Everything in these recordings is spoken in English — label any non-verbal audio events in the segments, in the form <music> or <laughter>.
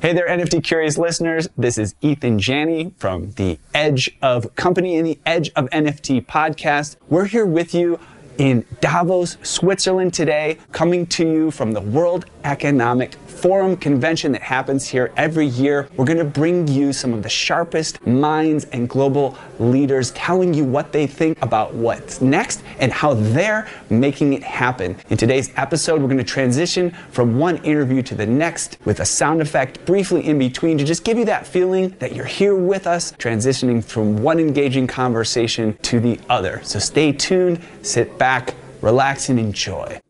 Hey there, NFT curious listeners. This is Ethan Janney from the Edge of Company and the Edge of NFT podcast. We're here with you in Davos, Switzerland today, coming to you from the World Economic Forum convention that happens here every year. We're going to bring you some of the sharpest minds and global leaders telling you what they think about what's next and how they're making it happen. In today's episode, we're going to transition from one interview to the next with a sound effect briefly in between to just give you that feeling that you're here with us, transitioning from one engaging conversation to the other. So stay tuned, sit back, relax, and enjoy.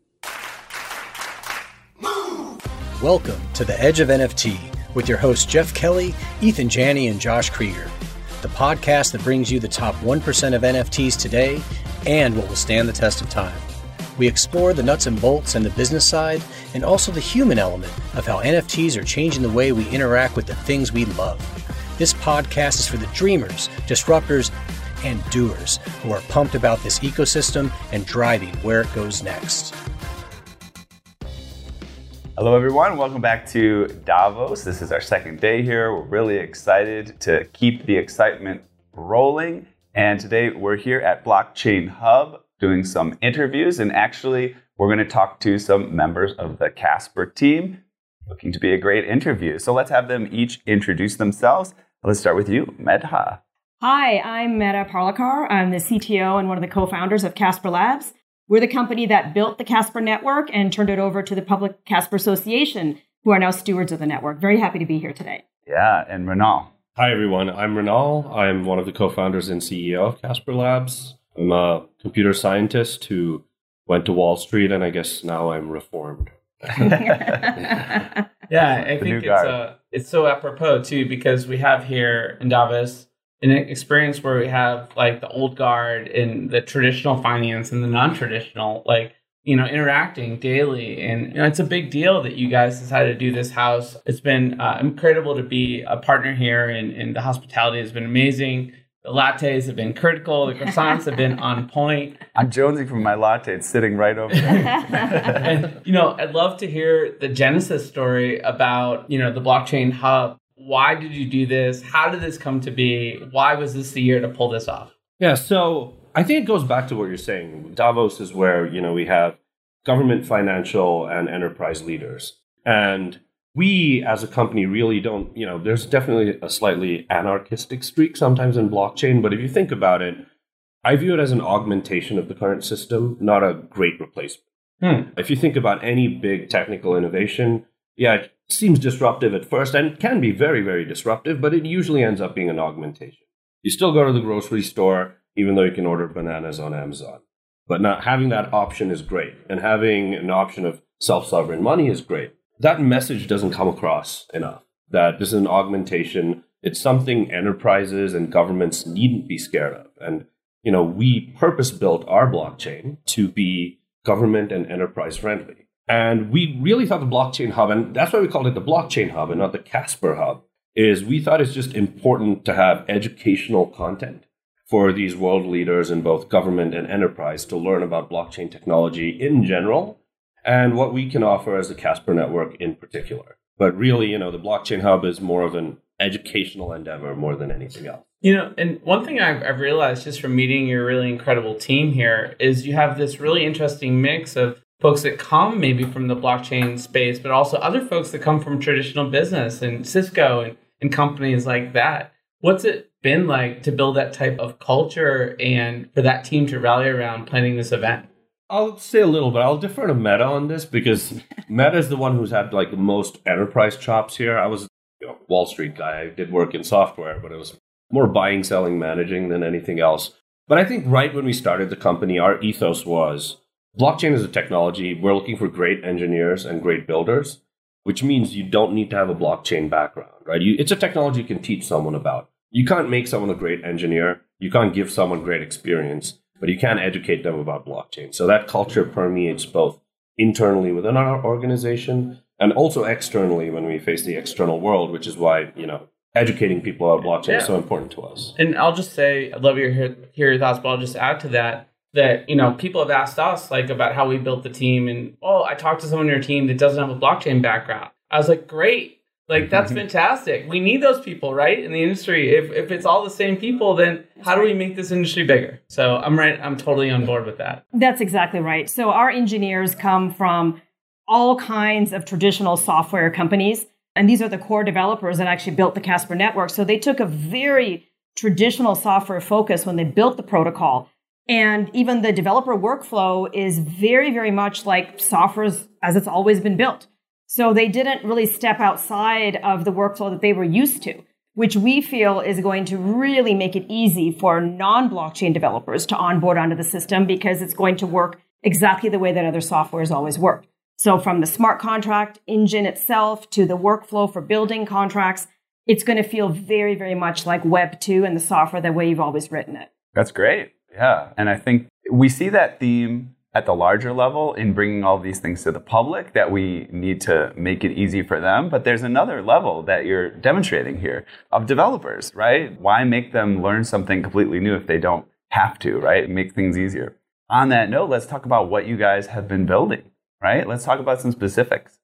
Welcome to the Edge of NFT with your hosts Jeff Kelly, Ethan Janney, and Josh Krieger, the podcast that brings you the top 1% of NFTs today and what will stand the test of time. We explore the nuts and bolts and the business side, and also the human element of how NFTs are changing the way we interact with the things we love. This podcast is for the dreamers, disruptors, and doers who are pumped about this ecosystem and driving where it goes next. Hello, everyone. Welcome back to Davos. This is our second day here. We're really excited to keep the excitement rolling. And today we're here at Blockchain Hub doing some interviews. And actually, we're going to talk to some members of the Casper team looking to be a great interview. So let's have them each introduce themselves. Let's start with you, Medha. Hi, I'm Medha Parlikar. I'm the CTO and one of the co founders of Casper Labs. We're the company that built the Casper network and turned it over to the Public Casper Association, who are now stewards of the network. Very happy to be here today. Yeah, and Mrinal. Hi, everyone. I'm Mrinal. I'm one of the co founders and CEO of Casper Labs. I'm a computer scientist who went to Wall Street, and I guess now I'm reformed. <laughs> <laughs> yeah, I think it's, uh, it's so apropos, too, because we have here in Davos an experience where we have like the old guard and the traditional finance and the non-traditional like you know interacting daily. And you know, it's a big deal that you guys decided to do this house. It's been uh, incredible to be a partner here and, and the hospitality has been amazing. The lattes have been critical. The croissants have been on point. <laughs> I'm jonesing for my latte. It's sitting right over there. <laughs> And you know i'd love to hear the genesis story about you know the blockchain hub why did you do this? How did this come to be? Why was this the year to pull this off? Yeah, so I think it goes back to what you're saying. Davos is where, you know, we have government, financial, and enterprise leaders. And we as a company really don't, you know, there's definitely a slightly anarchistic streak sometimes in blockchain, but if you think about it, I view it as an augmentation of the current system, not a great replacement. Hmm. If you think about any big technical innovation, yeah, seems disruptive at first and can be very, very disruptive, but it usually ends up being an augmentation. You still go to the grocery store, even though you can order bananas on Amazon. But not having that option is great, and having an option of self sovereign money is great. That message doesn't come across enough. That this is an augmentation. It's something enterprises and governments needn't be scared of. And you know, we purpose built our blockchain to be government and enterprise friendly. And we really thought the blockchain hub, and that's why we called it the blockchain hub and not the Casper hub, is we thought it's just important to have educational content for these world leaders in both government and enterprise to learn about blockchain technology in general and what we can offer as the Casper network in particular. But really, you know, the blockchain hub is more of an educational endeavor more than anything else. You know, and one thing I've, I've realized just from meeting your really incredible team here is you have this really interesting mix of folks that come maybe from the blockchain space, but also other folks that come from traditional business and Cisco and, and companies like that. What's it been like to build that type of culture and for that team to rally around planning this event? I'll say a little, but I'll defer to Medha on this because Medha is the one who's had like the most enterprise chops here. I was you know, Wall Street guy. I did work in software, but it was more buying, selling, managing than anything else. But I think right when we started the company, our ethos was Blockchain is a technology. We're looking for great engineers and great builders, which means you don't need to have a blockchain background, right? You, it's a technology you can teach someone about. You can't make someone a great engineer. You can't give someone great experience, but you can educate them about blockchain. So that culture permeates both internally within our organization and also externally when we face the external world, which is why, you know, educating people about blockchain yeah. is so important to us. And I'll just say, I'd love to hear, hear your thoughts, but I'll just add to that that you know people have asked us like about how we built the team and oh i talked to someone on your team that doesn't have a blockchain background i was like great Like that's mm-hmm. fantastic. We need those people, right? In the industry. If if it's all the same people, then how do we make this industry bigger? So I'm right I'm totally on board with that. That's exactly right. So our engineers come from all kinds of traditional software companies. And these are the core developers that actually built the Casper network. So they took a very traditional software focus when they built the protocol. And even the developer workflow is very, very much like software as it's always been built. So they didn't really step outside of the workflow that they were used to, which we feel is going to really make it easy for non blockchain developers to onboard onto the system because it's going to work exactly the way that other software has always worked. So from the smart contract engine itself to the workflow for building contracts, it's going to feel very, very much like Web 2 and the software the way you've always written it. That's great. Yeah. And I think we see that theme at the larger level in bringing all these things to the public that we need to make it easy for them. But there's another level that you're demonstrating here of developers, right? Why make them learn something completely new if they don't have to, right? Make things easier. On that note, let's talk about what you guys have been building, right? Let's talk about some specifics.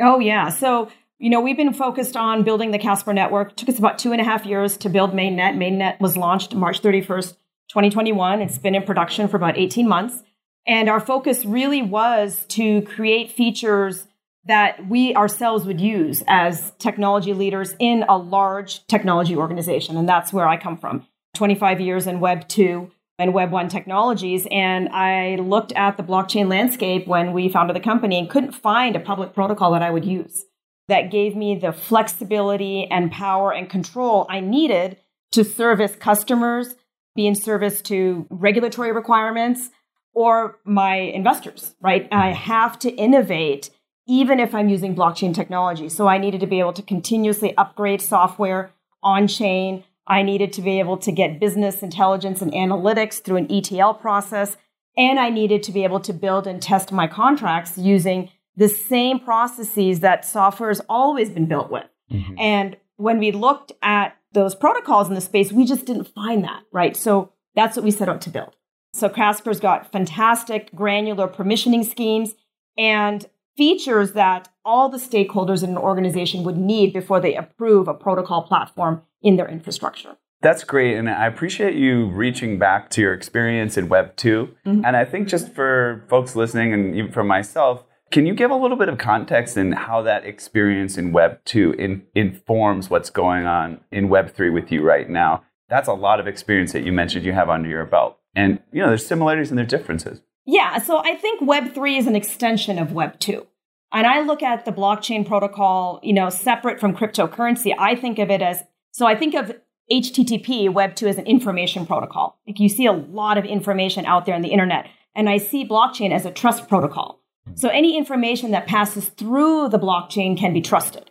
Oh, yeah. So, you know, we've been focused on building the Casper network. It took us about two and a half years to build mainnet. Mainnet was launched March 31st, 2021. It's been in production for about 18 months. And our focus really was to create features that we ourselves would use as technology leaders in a large technology organization. And that's where I come from 25 years in Web 2 and Web 1 technologies. And I looked at the blockchain landscape when we founded the company and couldn't find a public protocol that I would use that gave me the flexibility and power and control I needed to service customers, be in service to regulatory requirements or my investors, right? I have to innovate even if I'm using blockchain technology. So I needed to be able to continuously upgrade software on chain. I needed to be able to get business intelligence and analytics through an ETL process. And I needed to be able to build and test my contracts using the same processes that software has always been built with. Mm-hmm. And when we looked at those protocols in the space, we just didn't find that, right? So that's what we set out to build. So Casper's got fantastic granular permissioning schemes and features that all the stakeholders in an organization would need before they approve a protocol platform in their infrastructure. That's great. And I appreciate you reaching back to your experience in Web 2. Mm-hmm. And I think just for folks listening and even for myself, can you give a little bit of context in how that experience in Web 2 in, informs what's going on in Web 3 with you right now? That's a lot of experience that you mentioned you have under your belt. And, you know, there's similarities and there's differences. Yeah. So I think Web3 is an extension of Web2. And I look at the blockchain protocol, you know, separate from cryptocurrency. I think of it as, so I think of HTTP, Web2 as an information protocol. Like you see a lot of information out there on the internet. And I see blockchain as a trust protocol. So any information that passes through the blockchain can be trusted.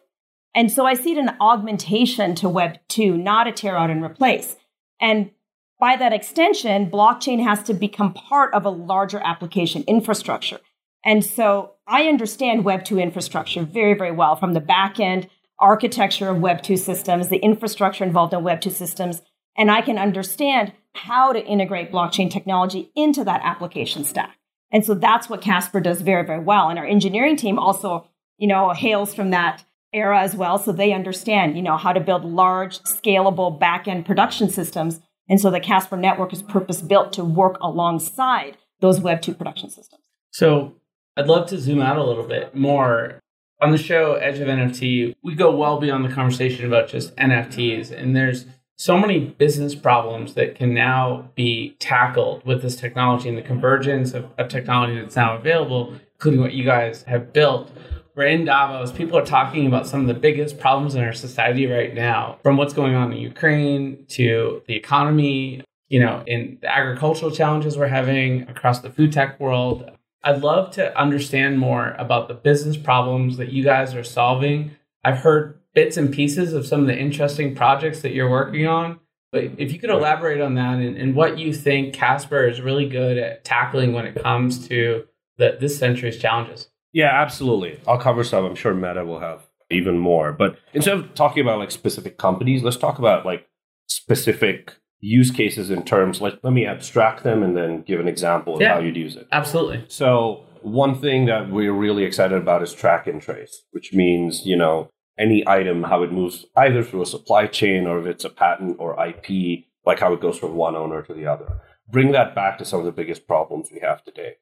And so I see it an augmentation to Web 2, not a tear out and replace. And by that extension, blockchain has to become part of a larger application infrastructure. And so I understand Web 2 infrastructure very, very well from the back end architecture of Web 2 systems, the infrastructure involved in Web 2 systems, and I can understand how to integrate blockchain technology into that application stack. And so that's what Casper does very, very well. And our engineering team also, you know, hails from that era as well. So they understand, you know, how to build large, scalable back-end production systems and so the Casper network is purpose built to work alongside those Web 2 production systems. So I'd love to zoom out a little bit more. On the show Edge of NFT, we go well beyond the conversation about just NFTs. And there's so many business problems that can now be tackled with this technology and the convergence of, of technology that's now available, including what you guys have built we're in Davos. People are talking about some of the biggest problems in our society right now, from what's going on in Ukraine to the economy, you know, in the agricultural challenges we're having across the food tech world. I'd love to understand more about the business problems that you guys are solving. I've heard bits and pieces of some of the interesting projects that you're working on. But if you could elaborate on that and, and what you think Casper is really good at tackling when it comes to the, this century's challenges. Yeah, absolutely. I'll cover some. I'm sure Medha will have even more. But instead of talking about like specific companies, let's talk about like specific use cases in terms like let me abstract them and then give an example of yeah, how you'd use it. Absolutely. So one thing that we're really excited about is track and trace, which means, you know, any item, how it moves either through a supply chain or if it's a patent or IP, like how it goes from one owner to the other. Bring that back to some of the biggest problems we have today.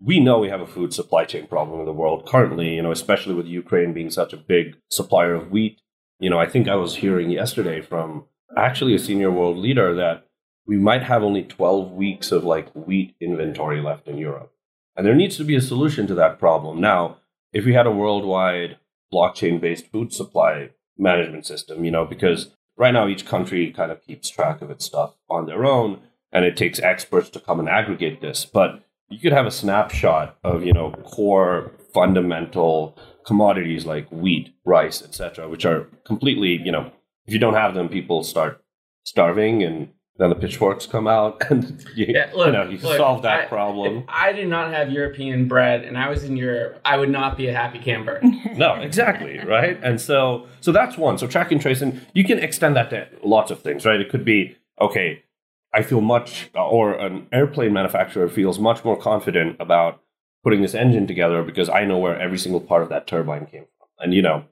We know we have a food supply chain problem in the world currently, you know, especially with Ukraine being such a big supplier of wheat. You know, I think I was hearing yesterday from actually a senior world leader that we might have only 12 weeks of like wheat inventory left in Europe. And there needs to be a solution to that problem. Now, if we had a worldwide blockchain based food supply management system, you know, because right now each country kind of keeps track of its stuff on their own and it takes experts to come and aggregate this. But you could have a snapshot of, you know, core fundamental commodities like wheat, rice, etc., which are completely, you know, if you don't have them, people start starving and then the pitchforks come out <laughs> and you, yeah, look, you know you look, solve that I, problem. I do not have European bread and I was in Europe, I would not be a happy camper. <laughs> no, exactly, right? And so so that's one. So track and trace and you can extend that to lots of things, right? It could be okay, I feel much or an airplane manufacturer feels much more confident about putting this engine together because I know where every single part of that turbine came from. And you know,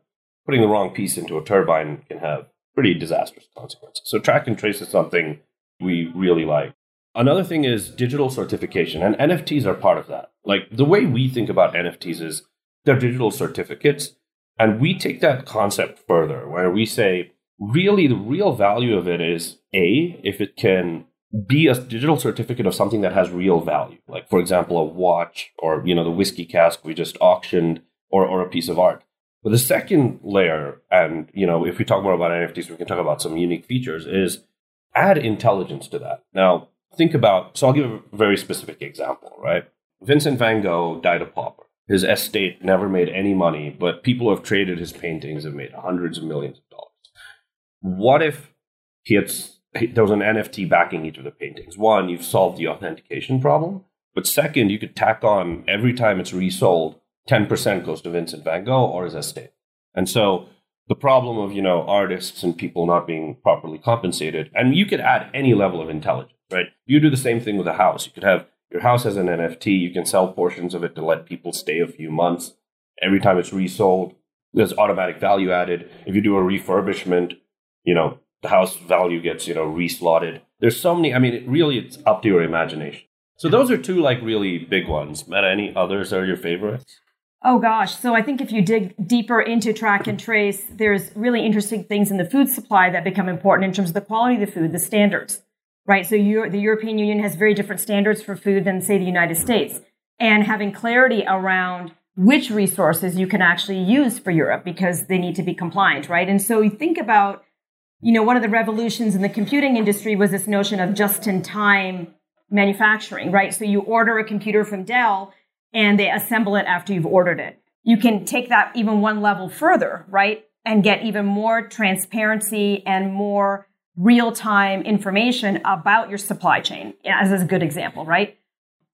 putting the wrong piece into a turbine can have pretty disastrous consequences. So track and trace is something we really like. Another thing is digital certification, and NFTs are part of that. Like the way we think about NFTs is they're digital certificates, and we take that concept further where we say, really, the real value of it is A, if it can be a digital certificate of something that has real value, like for example, a watch or you know the whiskey cask we just auctioned, or or a piece of art. But the second layer, and you know, if we talk more about NFTs, we can talk about some unique features. Is add intelligence to that. Now, think about, so I'll give a very specific example, right? Vincent van Gogh died a pauper. His estate never made any money, but people who have traded his paintings have made hundreds of millions of dollars. What if he had, there was an NFT backing each of the paintings? One, you've solved the authentication problem. But second, you could tack on every time it's resold, 10% goes to Vincent van Gogh or his estate. And so the problem of you know artists and people not being properly compensated and you could add any level of intelligence right? You do the same thing with a house. You could have your house as an nft you can sell portions of it to let people stay a few months. Every time it's resold there's automatic value added. If you do a refurbishment you know the house value gets you know reslotted. There's so many i mean it really it's up to your imagination. So those are two like really big ones. Medha, any others are your favorites Oh gosh. So I think if you dig deeper into track and trace, there's really interesting things in the food supply that become important in terms of the quality of the food, the standards, right? So the European Union has very different standards for food than say the United States and having clarity around which resources you can actually use for Europe because they need to be compliant, right? And so you think about, you know, one of the revolutions in the computing industry was this notion of just in time manufacturing, right? So you order a computer from Dell and they assemble it after you've ordered it. You can take that even one level further, right? And get even more transparency and more real time information about your supply chain, as is a good example, right?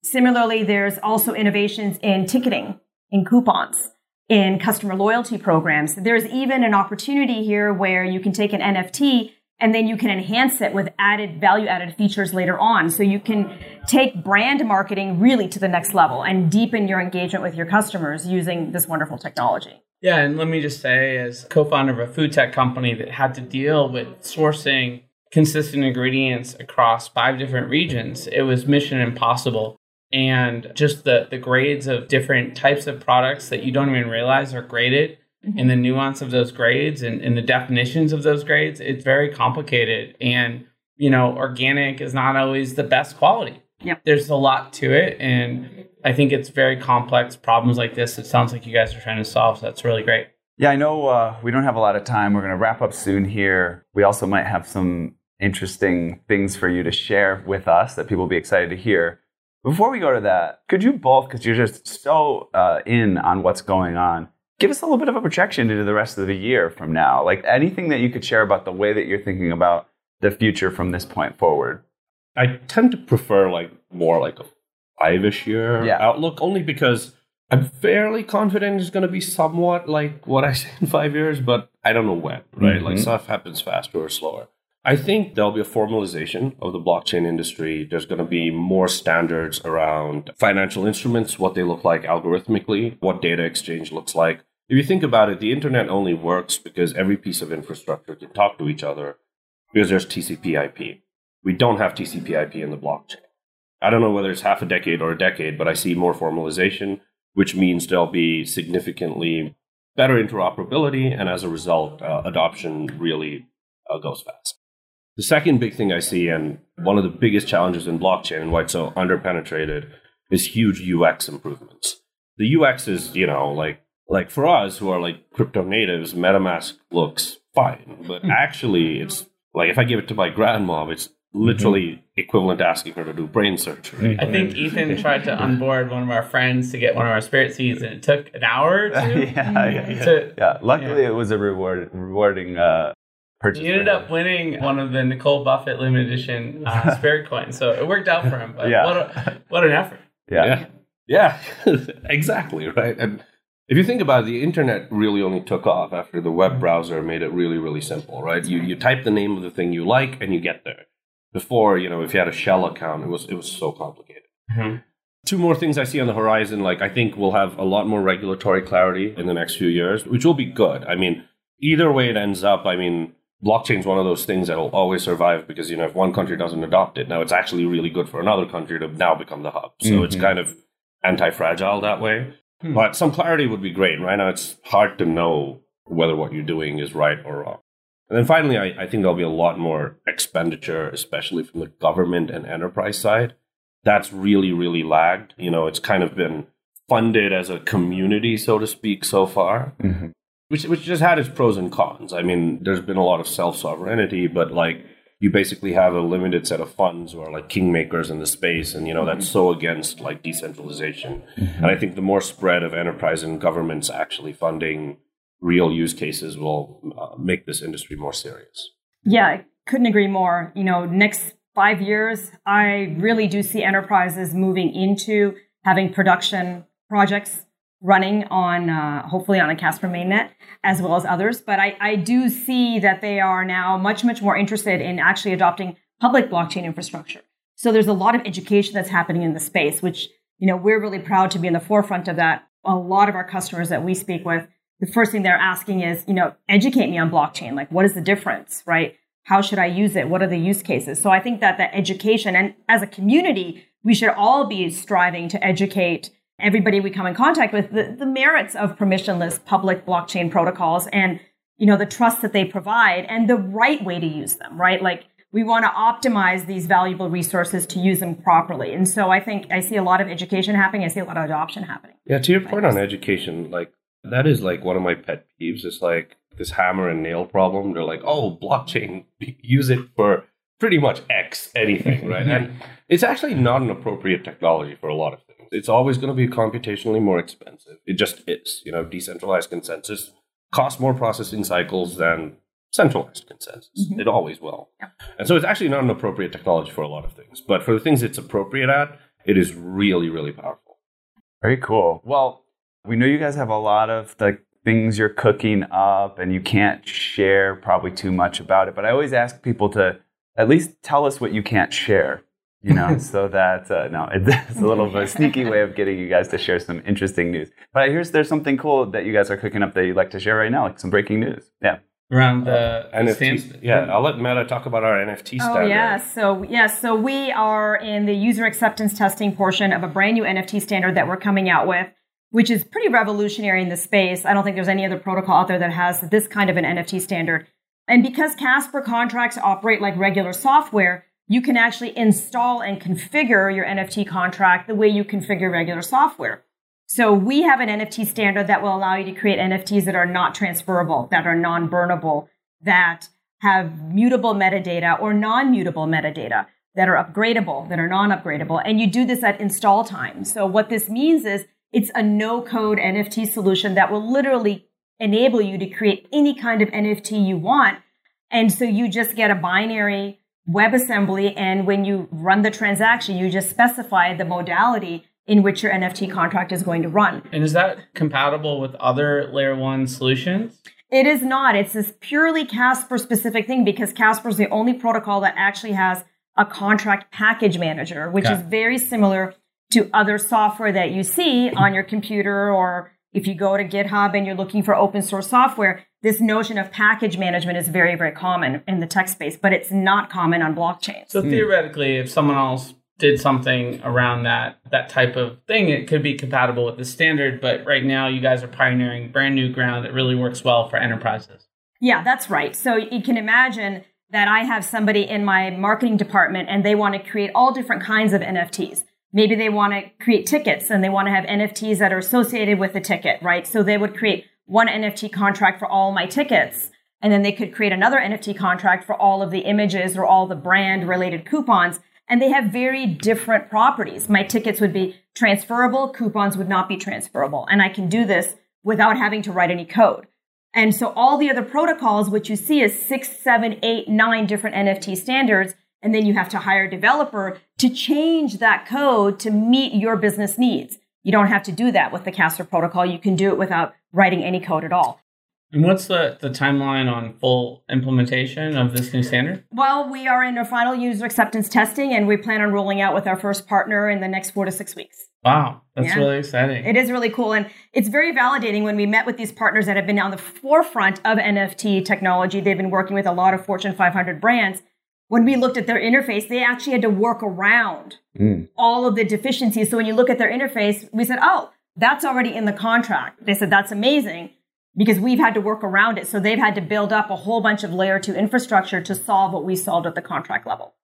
Similarly, there's also innovations in ticketing, in coupons, in customer loyalty programs. There's even an opportunity here where you can take an NFT and then you can enhance it with added value added features later on. So you can take brand marketing really to the next level and deepen your engagement with your customers using this wonderful technology. Yeah, and let me just say, as co founder of a food tech company that had to deal with sourcing consistent ingredients across five different regions, it was mission impossible. And just the, the grades of different types of products that you don't even realize are graded mm-hmm. and the nuance of those grades and, and the definitions of those grades, it's very complicated. And, you know, organic is not always the best quality. Yep. There's a lot to it. And I think it's very complex problems like this. It sounds like you guys are trying to solve. So that's really great. Yeah, I know uh, we don't have a lot of time. We're going to wrap up soon here. We also might have some interesting things for you to share with us that people will be excited to hear. Before we go to that, could you both, because you're just so uh, in on what's going on, give us a little bit of a projection into the rest of the year from now. Like anything that you could share about the way that you're thinking about the future from this point forward. I tend to prefer like more like a five-ish year yeah. outlook, only because I'm fairly confident it's going to be somewhat like what I say in five years, but I don't know when. Right, mm-hmm. like stuff happens faster or slower. I think there'll be a formalization of the blockchain industry. There's going to be more standards around financial instruments, what they look like algorithmically, what data exchange looks like. if you think about it, the internet only works because every piece of infrastructure can talk to each other because there's TCP/IP. We don't have TCP/IP in the blockchain. I don't know whether it's half a decade or a decade, but I see more formalization, which means there'll be significantly better interoperability, and as a result, uh, adoption really uh, goes fast. The second big thing I see, and one of the biggest challenges in blockchain and why it's so underpenetrated, is huge UX improvements. The UX is, you know, like like for us who are like crypto natives, MetaMask looks fine, but mm. actually, it's like if I give it to my grandma, it's literally mm-hmm. equivalent to asking her to do brain surgery. I think Ethan tried to onboard one of our friends to get one of our spirit seeds, and it took an hour or two. <laughs> yeah, yeah, to, yeah. Luckily, yeah. it was a reward, rewarding uh, purchase. He ended up winning one of the Nicole Buffett limited edition uh, <laughs> spirit coins, so it worked out for him. But yeah. what, a, what an effort! Yeah, yeah, yeah. <laughs> exactly right. And if you think about it, the internet really only took off after the web browser made it really, really simple, right? You you type the name of the thing you like, and you get there before, you know, if you had a shell account, it was it was so complicated. Mm-hmm. Two more things I see on the horizon. Like I think we'll have a lot more regulatory clarity in the next few years, which will be good. I mean, either way it ends up, I mean, blockchain is one of those things that will always survive because you know if one country doesn't adopt it, now it's actually really good for another country to now become the hub. So mm-hmm. it's kind of anti-fragile that way. Hmm. But some clarity would be great. Right now, it's hard to know whether what you're doing is right or wrong. And then finally, I, I think there'll be a lot more expenditure, especially from the government and enterprise side. That's really, really lagged. You know, it's kind of been funded as a community, so to speak, so far, mm-hmm. Which, which just had its pros and cons. I mean, there's been a lot of self sovereignty, but like you basically have a limited set of funds who are like kingmakers in the space, and you know that's so against like decentralization. Mm-hmm. And I think the more spread of enterprise and governments actually funding real use cases will uh, make this industry more serious. Yeah, I couldn't agree more. You know, next five years, I really do see enterprises moving into having production projects running on uh, hopefully on a Casper mainnet as well as others. But I, I do see that they are now much, much more interested in actually adopting public blockchain infrastructure. So there's a lot of education that's happening in the space, which, you know, we're really proud to be in the forefront of that. A lot of our customers that we speak with the first thing they're asking is, you know, educate me on blockchain. Like, what is the difference, right? How should I use it? What are the use cases? So I think that the education and as a community, we should all be striving to educate everybody we come in contact with the, the merits of permissionless public blockchain protocols and, you know, the trust that they provide and the right way to use them, right? Like, we want to optimize these valuable resources to use them properly. And so I think I see a lot of education happening. I see a lot of adoption happening. Yeah, to your point on education, like that is like one of my pet peeves. It's like this hammer and nail problem. They're like, oh, blockchain, <laughs> use it for pretty much X anything, right? <laughs> and it's actually not an appropriate technology for a lot of things. It's always going to be computationally more expensive. It just is. You know, decentralized consensus costs more processing cycles than centralized consensus. Mm-hmm. It always will. Yeah. And so it's actually not an appropriate technology for a lot of things. But for the things it's appropriate at, it is really, really powerful. Very cool. Well, we know you guys have a lot of the things you're cooking up and you can't share probably too much about it, but I always ask people to at least tell us what you can't share. You know, <laughs> so that uh, no, <laughs> it's a little of a sneaky way of getting you guys to share some interesting news. But here's there's something cool that you guys are cooking up that you'd like to share right now, like some breaking news. Yeah around the uh, NFT. Yeah, I'll let Medha talk about our NFT standard. Oh yeah, so yeah, so we are in the user acceptance testing portion of a brand new NFT standard that we're coming out with which is pretty revolutionary in the space. I don't think there's any other protocol out there that has this kind of an NFT standard. And because Casper contracts operate like regular software, you can actually install and configure your NFT contract the way you configure regular software. So we have an NFT standard that will allow you to create NFTs that are not transferable, that are non-burnable, that have mutable metadata or non-mutable metadata, that are upgradable, that are non-upgradable. And you do this at install time. So what this means is it's a no code NFT solution that will literally enable you to create any kind of NFT you want. And so you just get a binary WebAssembly. And when you run the transaction, you just specify the modality in which your NFT contract is going to run. And is that compatible with other layer one solutions? It is not. It's this purely Casper specific thing because Casper is the only protocol that actually has a contract package manager, which okay. is very similar to other software that you see on your computer or If you go to GitHub and you're looking for open source software, this notion of package management is very, very common in the tech space, but it's not common on blockchains. So hmm. theoretically, if someone else did something around that that type of thing, it could be compatible with the standard. But right now, you guys are pioneering brand new ground that really works well for enterprises. Yeah, that's right. So you can imagine that I have somebody in my marketing department and they want to create all different kinds of NFTs. Maybe they want to create tickets and they want to have NFTs that are associated with the ticket, right? So they would create one NFT contract for all my tickets. And then they could create another NFT contract for all of the images or all the brand related coupons. And they have very different properties. My tickets would be transferable. Coupons would not be transferable. And I can do this without having to write any code. And so all the other protocols, which you see is six, seven, eight, nine different NFT standards. And then you have to hire a developer to change that code to meet your business needs. You don't have to do that with the Casper protocol. You can do it without writing any code at all. And what's the, the timeline on full implementation of this new standard? Well, we are in our final user acceptance testing and we plan on rolling out with our first partner in the next four to six weeks. Wow, that's yeah. really exciting. It is really cool. And it's very validating when we met with these partners that have been on the forefront of NFT technology. They've been working with a lot of Fortune 500 brands. When we looked at their interface, they actually had to work around mm. all of the deficiencies. So when you look at their interface, we said, oh, that's already in the contract. They said, that's amazing because we've had to work around it. So they've had to build up a whole bunch of layer two infrastructure to solve what we solved at the contract level.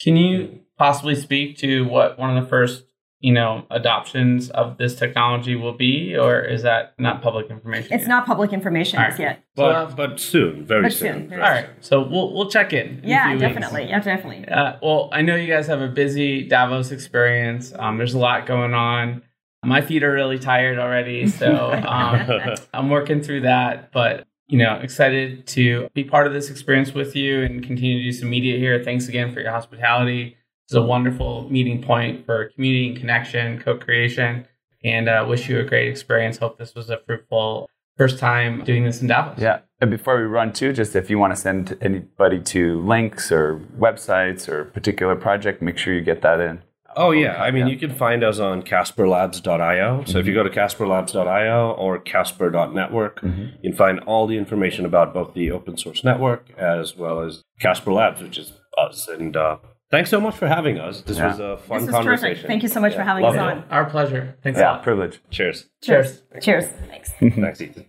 Can you possibly speak to what one of the first, you know, adoptions of this technology will be, or is that not public information? It's yet? not public information right. yet. But but soon, very but soon. soon. Very All right, so we'll we'll check in. in yeah, definitely. Weeks. Yeah, definitely. Uh, well, I know you guys have a busy Davos experience. Um, there's a lot going on my feet are really tired already, so <laughs> um, I'm working through that. But you know, excited to be part of this experience with you and continue to do some media here. Thanks again for your hospitality. It's a wonderful meeting point for community and connection, co-creation, and uh, wish you a great experience. Hope this was a fruitful first time doing this in Davos. Yeah. And before we run too, just if you want to send anybody to links or websites or particular project, make sure you get that in. Oh yeah, I mean yeah. you can find us on casperlabs.io. So mm-hmm. if you go to casperlabs.io or casper.network, mm-hmm. you can find all the information about both the open source network as well as Casper Labs, which is us. And uh, thanks so much for having us. This yeah. was a fun this conversation. Terrific. Thank you so much yeah. for having Love us on. Our pleasure. Thanks yeah, privilege. Cheers. Cheers. Cheers. Cheers. Thanks. Thanks, Ethan.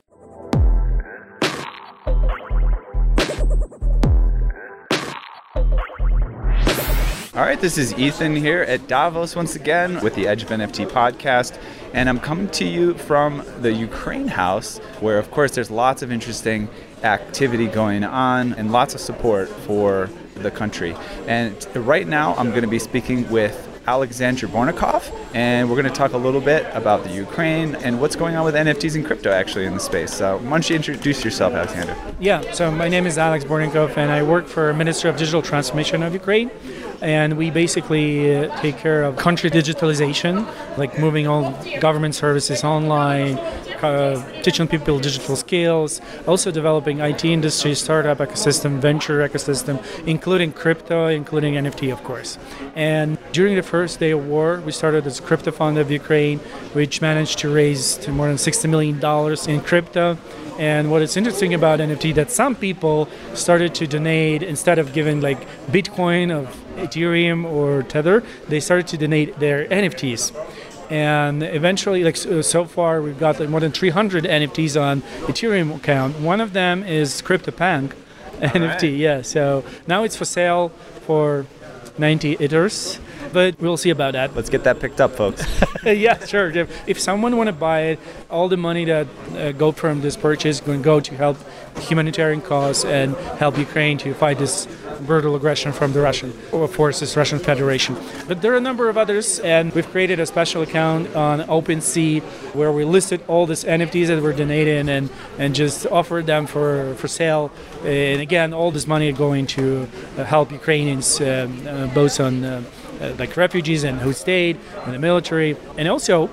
All right, this is Ethan here at Davos once again with the Edge of NFT podcast. And I'm coming to you from the Ukraine house, where, of course, there's lots of interesting activity going on and lots of support for the country. And right now, I'm going to be speaking with Alexander Bornyakov, and we're going to talk a little bit about the Ukraine and what's going on with NFTs and crypto actually in the space. So, why don't you introduce yourself, Alexander? Yeah, so my name is Alex Bornyakov, and I work for Ministry of Digital Transformation of Ukraine and we basically uh, take care of country digitalization, like moving all government services online, uh, teaching people digital skills, also developing IT industry, startup ecosystem, venture ecosystem, including crypto, including NFT, of course. And during the first day of war, we started this crypto fund of Ukraine, which managed to raise more than $60 million in crypto. And what is interesting about NFT that some people started to donate instead of giving like Bitcoin of Ethereum or Tether, they started to donate their NFTs. And eventually, like so far, we've got like more than 300 NFTs on Ethereum account. One of them is CryptoPunk <laughs> NFT. Right. Yeah. So now it's for sale for 90 ethers but we'll see about that. Let's get that picked up, folks. <laughs> yeah, sure. If, if someone want to buy it, all the money that uh, go from this purchase going to go to help humanitarian cause and help Ukraine to fight this brutal aggression from the Russian forces, Russian Federation. But there are a number of others, and we've created a special account on OpenSea where we listed all these NFTs that were donated and, and just offered them for, for sale. And again, all this money going to uh, help Ukrainians, um, uh, both on uh, uh, like refugees and who stayed in the military. And also,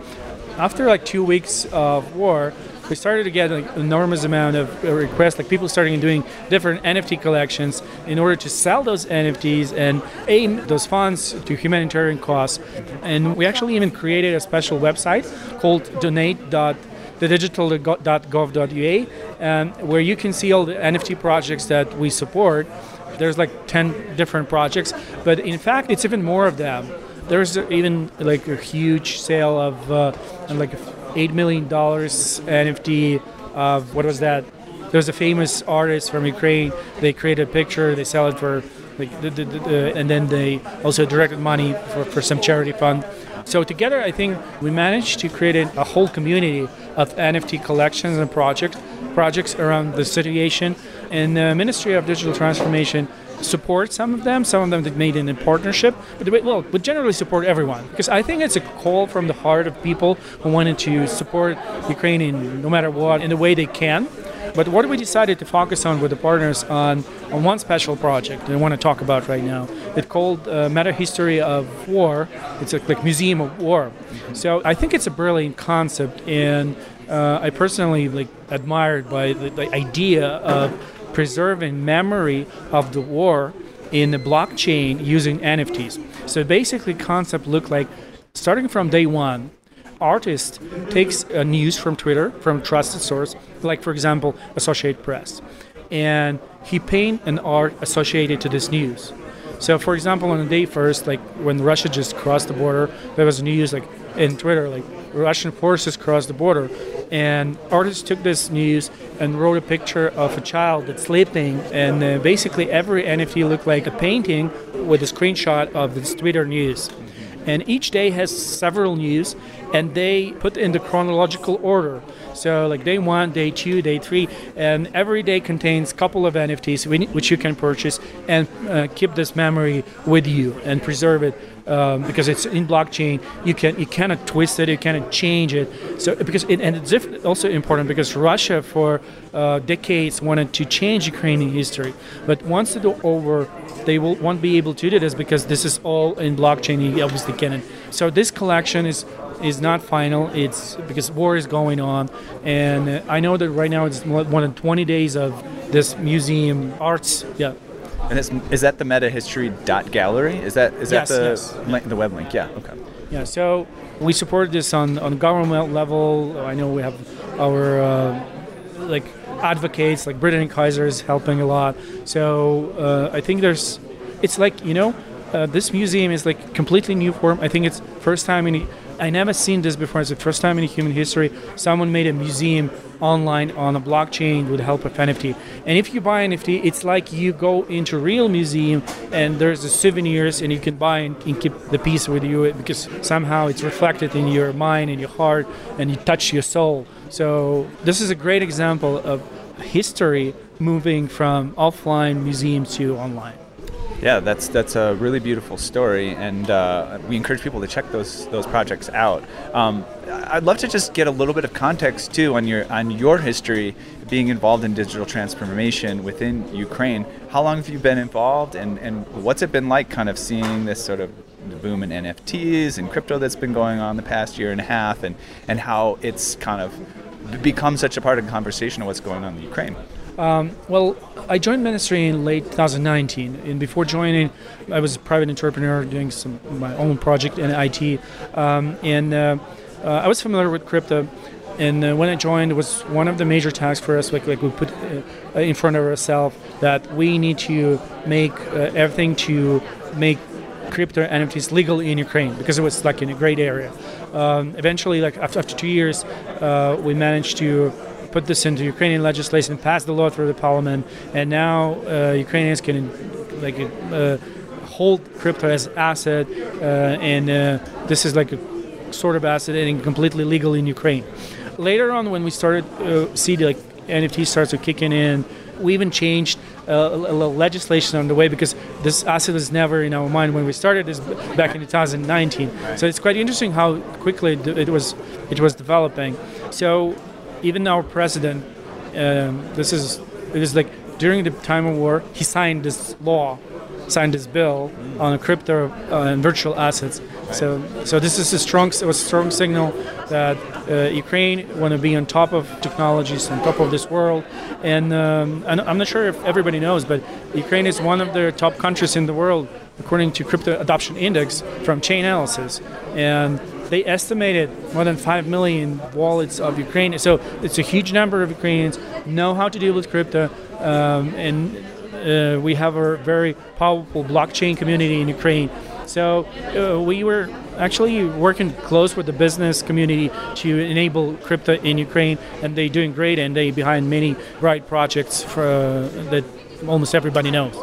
after like two weeks of war, we started to get an enormous amount of uh, requests, like people starting doing different NFT collections in order to sell those NFTs and aim those funds to humanitarian cause. And we actually even created a special website called donate the digital.gov.ua, um, where you can see all the NFT projects that we support. There's like 10 different projects, but in fact, it's even more of them. There's even like a huge sale of uh, like $8 million NFT of what was that? There's a famous artist from Ukraine. They create a picture, they sell it for like, the, the, the, and then they also directed money for, for some charity fund. So together, I think we managed to create a whole community of NFT collections and projects projects around the situation. And the Ministry of Digital Transformation support some of them, some of them that made it in partnership, but well, would generally support everyone because I think it's a call from the heart of people who wanted to support Ukraine in no matter what in the way they can. But what we decided to focus on with the partners on, on one special project I want to talk about right now. It's called uh, Meta History of War. It's a like museum of war. So I think it's a brilliant concept, and uh, I personally like admired by the, the idea of preserving memory of the war in the blockchain using NFTs. So basically, concept look like starting from day one, artist takes a news from Twitter, from trusted source, like for example, Associated Press, and he paint an art associated to this news. So, for example, on the day first, like when Russia just crossed the border, there was news like in Twitter, like Russian forces crossed the border, and artists took this news and wrote a picture of a child that's sleeping, and uh, basically every NFT looked like a painting with a screenshot of this Twitter news. And each day has several news, and they put in the chronological order. So like day one, day two, day three, and every day contains a couple of NFTs which you can purchase and uh, keep this memory with you and preserve it um, because it's in blockchain. You can you cannot twist it, you cannot change it. So because it, and it's also important because Russia for uh, decades wanted to change Ukrainian history, but once it's over, they will won't be able to do this because this is all in blockchain. You obviously cannot. So this collection is is not final. It's because war is going on, and I know that right now it's more than 20 days of this museum arts. Yeah, and is, is that the meta history dot gallery? Is that is yes, that the yes. link, the web link? Yeah. Okay. Yeah. So we support this on on government level. I know we have our uh, like advocates like Brittany Kaiser is helping a lot. So uh, I think there's it's like you know uh, this museum is like completely new form. I think it's first time in I never seen this before. It's the first time in human history someone made a museum online on a blockchain with the help of NFT. And if you buy NFT, it's like you go into a real museum and there's the souvenirs and you can buy and, and keep the piece with you because somehow it's reflected in your mind and your heart and you touch your soul. So this is a great example of history moving from offline museums to online. Yeah, that's that's a really beautiful story, and uh, we encourage people to check those those projects out. Um, I'd love to just get a little bit of context too on your on your history being involved in digital transformation within Ukraine. How long have you been involved, and and what's it been like, kind of seeing this sort of boom in NFTs and crypto that's been going on the past year and a half, and and how it's kind of become such a part of the conversation of what's going on in Ukraine. Um, well, I joined ministry in late 2019, and before joining, I was a private entrepreneur doing some my own project in IT, um, and uh, uh, I was familiar with crypto. And uh, when I joined, it was one of the major tasks for us. Like, like we put uh, in front of ourselves that we need to make uh, everything to make crypto NFTs legal in Ukraine because it was like in a great area. Um, eventually, like after, after two years, uh, we managed to put this into Ukrainian legislation, pass the law through the parliament, and now uh, Ukrainians can like uh, hold crypto as asset, uh, and uh, this is like a sort of asset and completely legal in Ukraine. Later on, when we started uh, see like NFT starts to kicking in, we even changed uh, legislation on the way because this asset was never in our mind when we started this back in 2019. Right. So it's quite interesting how quickly it was it was developing. So even our president, um, this is it is like during the time of war, he signed this law, signed this bill on crypto uh, and virtual assets. So, so this is a strong, a strong signal that uh, Ukraine want to be on top of technologies, on top of this world. And, um, and I'm not sure if everybody knows, but Ukraine is one of the top countries in the world according to Crypto Adoption Index from Chainalysis. And they estimated more than 5 million wallets of Ukraine. So it's a huge number of Ukrainians know how to deal with crypto. Um, and uh, we have a very powerful blockchain community in Ukraine. So uh, we were actually working close with the business community to enable crypto in Ukraine, and they're doing great, and they behind many bright projects for, uh, that almost everybody knows.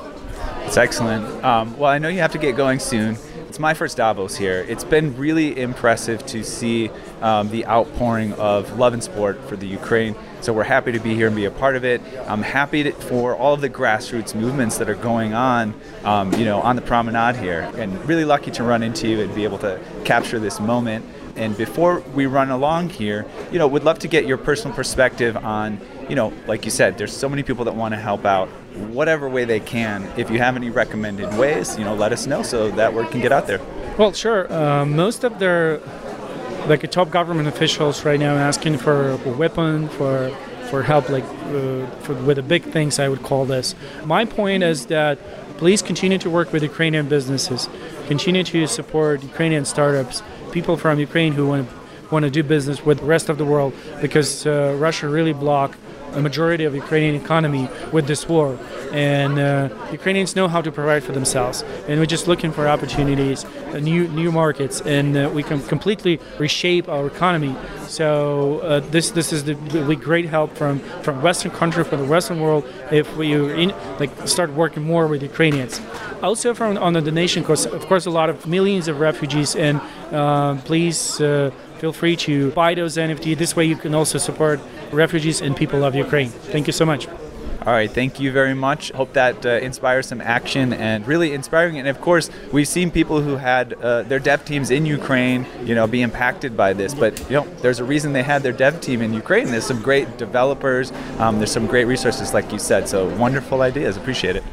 It's excellent. Um, well, I know you have to get going soon. It's my first Davos here. It's been really impressive to see um, the outpouring of love and support for the Ukraine. So we're happy to be here and be a part of it. I'm happy to, for all of the grassroots movements that are going on, um, you know, on the promenade here, and really lucky to run into you and be able to capture this moment. And before we run along here, you know, would love to get your personal perspective on, you know, like you said, there's so many people that want to help out whatever way they can. If you have any recommended ways, you know, let us know so that word can get out there. Well, sure. Uh, most of their like top government officials right now asking for a weapon for for help like uh, for, with the big things I would call this. My point is that please continue to work with Ukrainian businesses, continue to support Ukrainian startups, people from Ukraine who want want to do business with the rest of the world because uh, Russia really blocked a majority of Ukrainian economy with this war. And uh, Ukrainians know how to provide for themselves. And we're just looking for opportunities, uh, new new markets, and uh, we can completely reshape our economy. So uh, this this is the great help from from Western country, from the Western world, if we in, like start working more with Ukrainians. Also from on the donation, because of course a lot of millions of refugees, and uh, please uh, feel free to buy those NFT. This way you can also support refugees and people of Ukraine. Thank you so much. All right, thank you very much. Hope that uh, inspires some action and really inspiring. And of course, we've seen people who had uh, their dev teams in Ukraine, you know, be impacted by this. But you know, there's a reason they had their dev team in Ukraine. There's some great developers. Um, there's some great resources, like you said. So wonderful ideas. Appreciate it.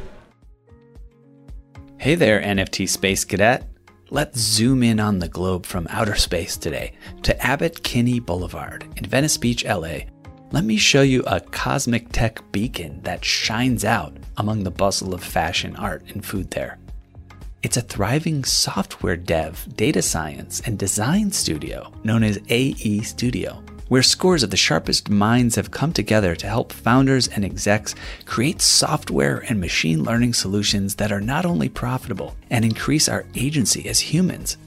Hey there, NFT Space Cadet. Let's zoom in on the globe from outer space today to Abbot Kinney Boulevard in Venice Beach, LA. Let me show you a cosmic tech beacon that shines out among the bustle of fashion, art, and food there. It's a thriving software dev, data science, and design studio known as AE Studio where scores of the sharpest minds have come together to help founders and execs create software and machine learning solutions that are not only profitable and increase our agency as humans,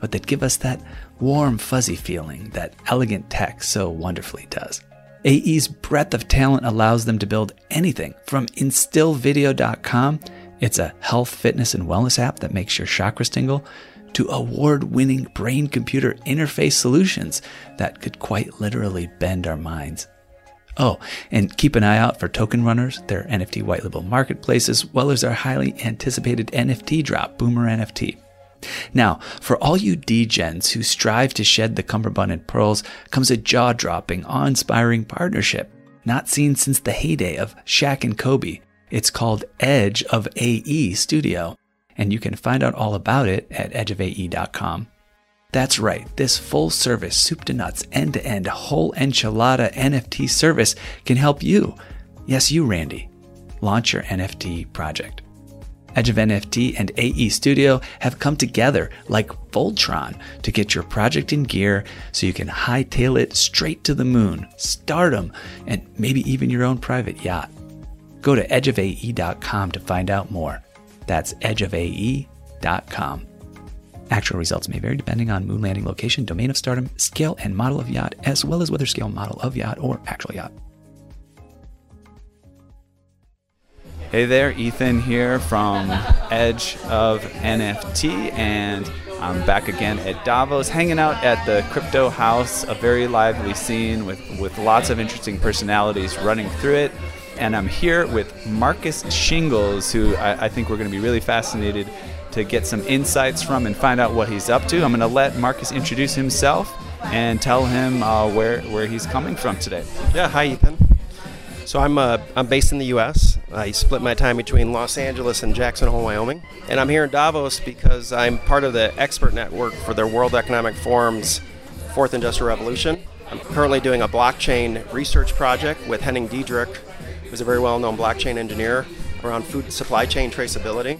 but that give us that warm, fuzzy feeling that elegant tech so wonderfully does. AE's breadth of talent allows them to build anything from instillvideo.com. It's a health, fitness, and wellness app that makes your chakras tingle to award winning brain computer interface solutions that could quite literally bend our minds. Oh, and keep an eye out for Token Runners, their NFT white label marketplace, as well as our highly anticipated NFT drop, Boomer NFT. Now, for all you degens who strive to shed the cummerbund and pearls, comes a jaw dropping, awe inspiring partnership, not seen since the heyday of Shaq and Kobe. It's called Edge of AE Studio and you can find out all about it at edgeofae.com. That's right, this full service, soup to nuts, end to end, whole enchilada NFT service can help you, yes, you, Randy, launch your NFT project. Edge of NFT and AE Studio have come together like Voltron to get your project in gear so you can hightail it straight to the moon, stardom, and maybe even your own private yacht. Go to edgeofae.com to find out more. That's edgeofae.com. Actual results may vary depending on moon landing location, domain of stardom, scale and model of yacht, as well as whether scale model of yacht or actual yacht. Hey there, Ethan here from Edge of NFT, and I'm back again at Davos, hanging out at the Crypto House, a very lively scene with, with lots of interesting personalities running through it and I'm here with Marcus Shingles, who I, I think we're going to be really fascinated to get some insights from and find out what he's up to. I'm going to let Marcus introduce himself and tell him uh, where where he's coming from today. Yeah, hi Ethan. So I'm uh, I'm based in the U.S. I split my time between Los Angeles and Jackson Hole, Wyoming, and I'm here in Davos because I'm part of the expert network for their World Economic Forum's Fourth Industrial Revolution. I'm currently doing a blockchain research project with Henning Diedrich who's a very well known blockchain engineer around food supply chain traceability.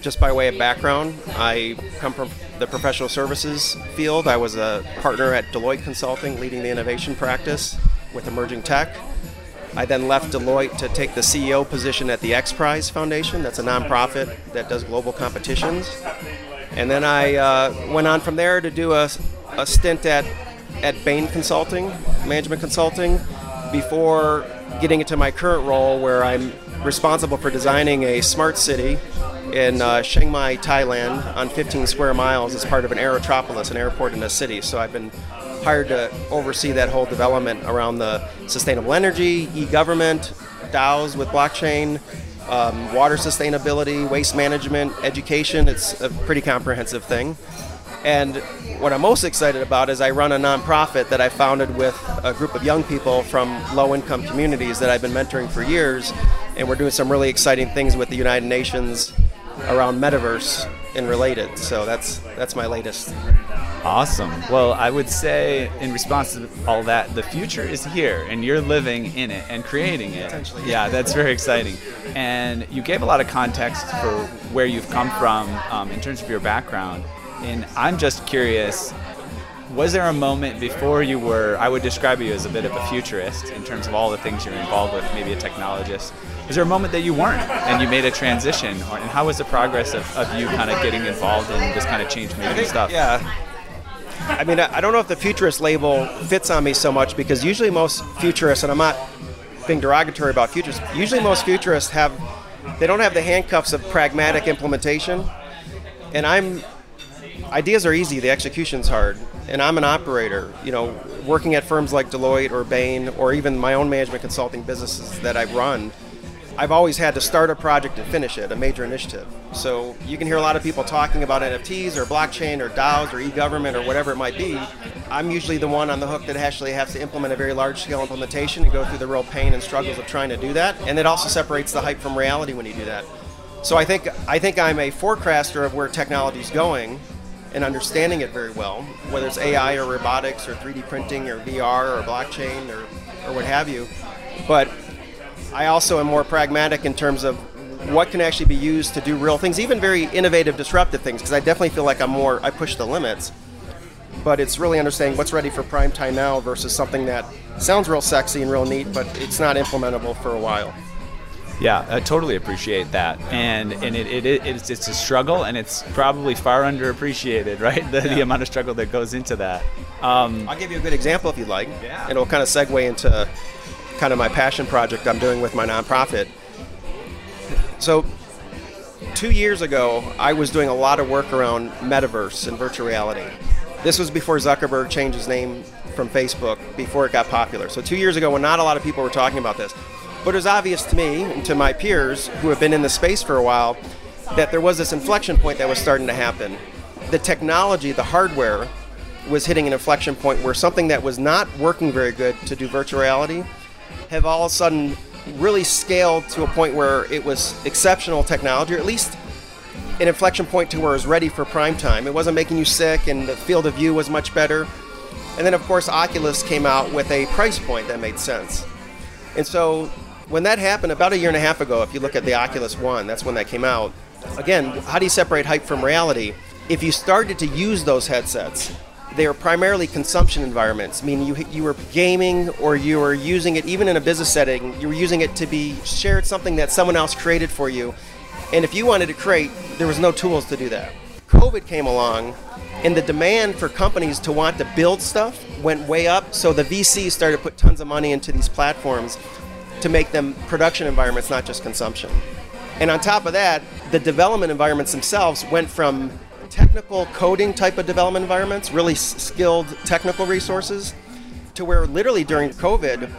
Just by way of background, I come from the professional services field. I was a partner at Deloitte Consulting, leading the innovation practice with emerging tech. I then left Deloitte to take the CEO position at the X Prize Foundation. That's a nonprofit that does global competitions. And then I uh, went on from there to do a, a stint at, at Bain Consulting, management consulting, before getting into my current role where I'm responsible for designing a smart city in uh, Chiang Mai, Thailand, on 15 square miles as part of an aerotropolis, an airport in a city. So I've been hired to oversee that whole development around the sustainable energy, e-government, DAOs with blockchain, um, water sustainability, waste management, education. It's a pretty comprehensive thing. And what I'm most excited about is I run a nonprofit that I founded with a group of young people from low income communities that I've been mentoring for years. And we're doing some really exciting things with the United Nations around metaverse and related. So that's that's my latest. Awesome. Well, I would say in response to all that, the future is here and you're living in it and creating it. Yeah, that's very exciting. And you gave a lot of context for where you've come from um, in terms of your background. And I'm just curious was there a moment before you were, I would describe you as a bit of a futurist in terms of all the things you're involved with, maybe a technologist? Was there a moment that you weren't and you made a transition? And how was the progress of, of you kind of getting involved in this kind of change making stuff? Yeah. I mean, I don't know if the futurist label fits on me so much because usually most futurists, and I'm not being derogatory about futurists, usually most futurists have, they don't have the handcuffs of pragmatic implementation. And I'm, ideas are easy, the execution's hard. And I'm an operator, you know, working at firms like Deloitte or Bain or even my own management consulting businesses that I've run I've always had to start a project and finish it, a major initiative. So you can hear a lot of people talking about NFTs or blockchain or DAOs or e-government or whatever it might be. I'm usually the one on the hook that actually has to implement a very large-scale implementation and go through the real pain and struggles of trying to do that. And it also separates the hype from reality when you do that. So I think I think I'm a forecaster of where technology is going and understanding it very well, whether it's AI or robotics or 3D printing or VR or blockchain or, or what have you. But I also am more pragmatic in terms of what can actually be used to do real things, even very innovative, disruptive things, because I definitely feel like I'm more, I push the limits. But it's really understanding what's ready for prime time now versus something that sounds real sexy and real neat, but it's not implementable for a while. Yeah, I totally appreciate that, and and it, it, it it's, it's a struggle, and it's probably far underappreciated, <laughs> right? The, yeah. the amount of struggle that goes into that. Um, I'll give you a good example if you'd like. Yeah. It'll kind of segue into kind of my passion project I'm doing with my nonprofit. So, two years ago, I was doing a lot of work around metaverse and virtual reality. This was before Zuckerberg changed his name from Facebook, before it got popular. So, two years ago, when not a lot of people were talking about this, but it was obvious to me and to my peers who have been in the space for a while that there was this inflection point that was starting to happen. The technology, the hardware, was hitting an inflection point where something that was not working very good to do virtual reality have all of a sudden really scaled to a point where it was exceptional technology, or at least an inflection point to where it was ready for prime time. It wasn't making you sick, and the field of view was much better. And then, of course, Oculus came out with a price point that made sense. And so, when that happened about a year and a half ago, if you look at the Oculus One, that's when that came out. Again, how do you separate hype from reality? If you started to use those headsets they are primarily consumption environments, meaning you, you were gaming or you were using it even in a business setting, you were using it to be shared something that someone else created for you. And if you wanted to create, there was no tools to do that. COVID came along and the demand for companies to want to build stuff went way up. So the VCs started to put tons of money into these platforms to make them production environments, not just consumption. And on top of that, the development environments themselves went from technical coding type of development environments, really skilled technical resources, to where literally during COVID,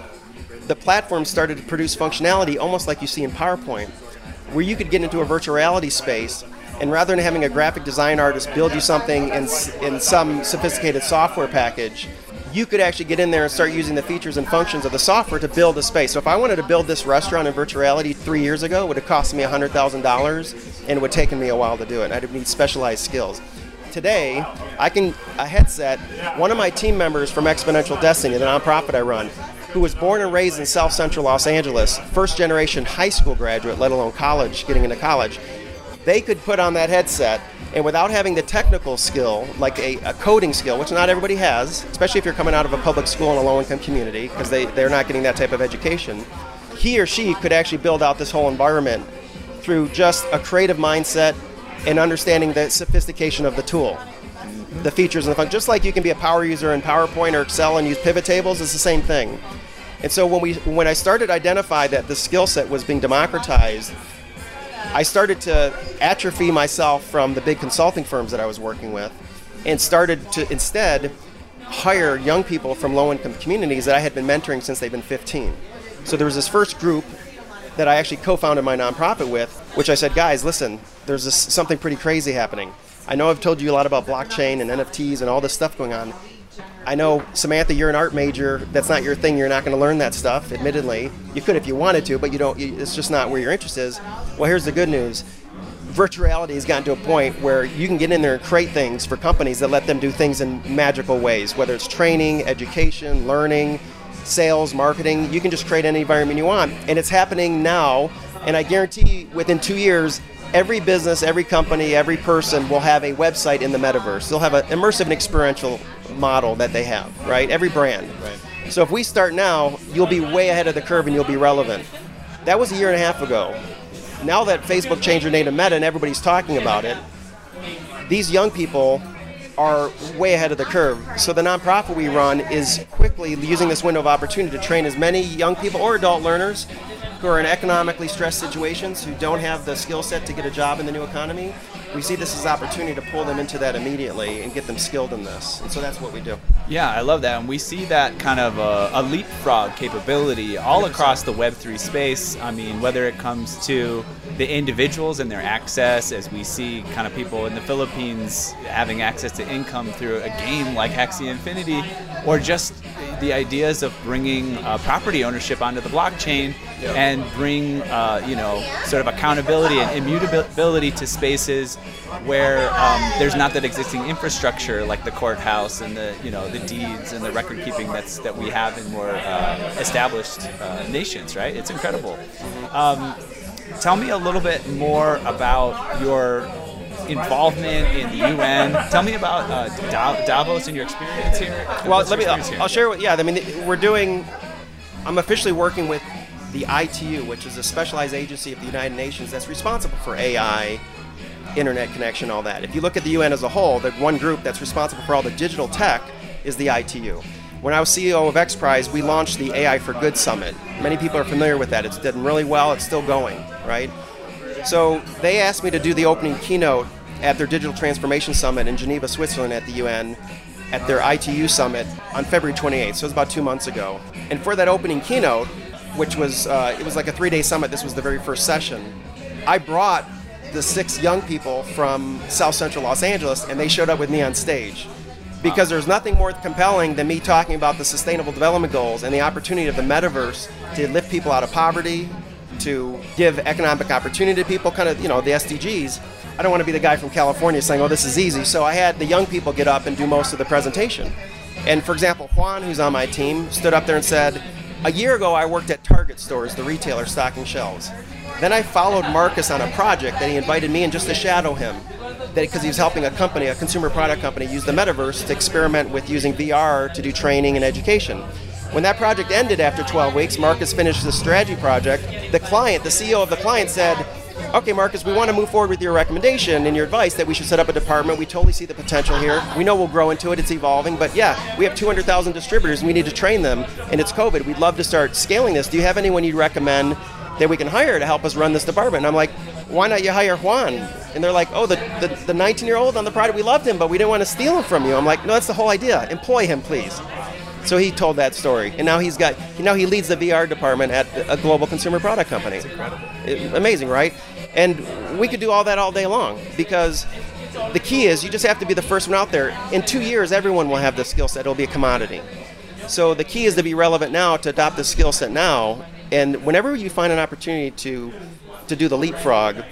the platform started to produce functionality almost like you see in PowerPoint, where you could get into a virtual reality space and rather than having a graphic design artist build you something in, in some sophisticated software package, you could actually get in there and start using the features and functions of the software to build a space. So if I wanted to build this restaurant in virtual reality three years ago, it would have cost me $100,000 and it would have taken me a while to do it. I'd need specialized skills. Today, I can, a headset, one of my team members from Exponential Destiny, the nonprofit I run, who was born and raised in South Central Los Angeles, first generation high school graduate, let alone college, getting into college, they could put on that headset and without having the technical skill, like a, a, coding skill, which not everybody has, especially if you're coming out of a public school in a low income community, because they, they're not getting that type of education, he or she could actually build out this whole environment through just a creative mindset and understanding the sophistication of the tool. The features and the fun, just like you can be a power user in PowerPoint or Excel and use pivot tables, it's the same thing. And so when we when I started to identify that the skill set was being democratized, I started to atrophy myself from the big consulting firms that I was working with and started to instead hire young people from low income communities that I had been mentoring since they've been 15. So there was this first group that I actually co-founded my nonprofit with, which I said, guys, listen, there's this, something pretty crazy happening. I know I've told you a lot about blockchain and NFTs and all this stuff going on. I know, Samantha, you're an art major. That's not your thing. You're not going to learn that stuff, admittedly. You could if you wanted to, but you don't. It's just not where your interest is. Well, here's the good news virtual reality has gotten to a point where you can get in there and create things for companies that let them do things in magical ways, whether it's training, education, learning, sales, marketing. You can just create any environment you want. And it's happening now. And I guarantee within two years, every business, every company, every person will have a website in the metaverse. They'll have an immersive and experiential model that they have, right? Every brand. Right. So if we start now, you'll be way ahead of the curve and you'll be relevant. That was a year and a half ago. Now that Facebook changed their name to Meta and everybody's talking about it, these young people are way ahead of the curve. So the nonprofit we run is quickly using this window of opportunity to train as many young people or adult learners who are in economically stressed situations, who don't have the skill set to get a job in the new economy, we see this as an opportunity to pull them into that immediately and get them skilled in this. And so that's what we do. Yeah, I love that. And we see that kind of a, a leapfrog capability all 100%. across the Web3 space. I mean, whether it comes to the individuals and their access, as we see kind of people in the Philippines having access to income through a game like Axie Infinity, or just the ideas of bringing uh, property ownership onto the blockchain and bring, uh, you know, sort of accountability and immutability to spaces where um, there's not that existing infrastructure like the courthouse and the, you know, the deeds and the record keeping that's that we have in more uh, established uh, nations, right? It's incredible. Um, tell me a little bit more about your involvement in the UN. Tell me about uh, Davos and your experience here. Well, let me. I'll, I'll share. What, yeah, I mean, we're doing. I'm officially working with the ITU, which is a specialized agency of the United Nations that's responsible for AI, internet connection, all that. If you look at the UN as a whole, the one group that's responsible for all the digital tech is the ITU. When I was CEO of X Prize, we launched the AI for Good Summit. Many people are familiar with that. It's done really well. It's still going, right? So they asked me to do the opening keynote at their Digital Transformation Summit in Geneva, Switzerland at the UN at their ITU summit on February 28th. So it was about two months ago. And for that opening keynote, which was uh, it was like a three-day summit. This was the very first session. I brought the six young people from South Central Los Angeles, and they showed up with me on stage because there's nothing more compelling than me talking about the Sustainable Development Goals and the opportunity of the metaverse to lift people out of poverty, to give economic opportunity to people, kind of you know the SDGs. I don't want to be the guy from California saying, "Oh, this is easy." So I had the young people get up and do most of the presentation. And for example, Juan, who's on my team, stood up there and said, a year ago, I worked at Target stores, the retailer stocking shelves. Then I followed Marcus on a project that he invited me in just to shadow him, because he was helping a company, a consumer product company, use the metaverse to experiment with using VR to do training and education. When that project ended after 12 weeks, Marcus finished the strategy project. The client, the CEO of the client, said, okay, Marcus, we want to move forward with your recommendation and your advice that we should set up a department. We totally see the potential here. We know we'll grow into it. It's evolving. But yeah, we have 200,000 distributors and we need to train them. And it's COVID. We'd love to start scaling this. Do you have anyone you'd recommend that we can hire to help us run this department? And I'm like, why not you hire Juan? And they're like, oh, the, the 19 year old on the product, we loved him, but we didn't want to steal him from you. I'm like, no, that's the whole idea. Employ him, please. So he told that story, and now he's got now he leads the VR department at a global consumer product company. It's incredible, it, amazing, right? And we could do all that all day long because the key is you just have to be the first one out there. In two years, everyone will have the skill set. It'll be a commodity. So the key is to be relevant now, to adopt the skill set now. And whenever you find an opportunity to to do the leapfrog,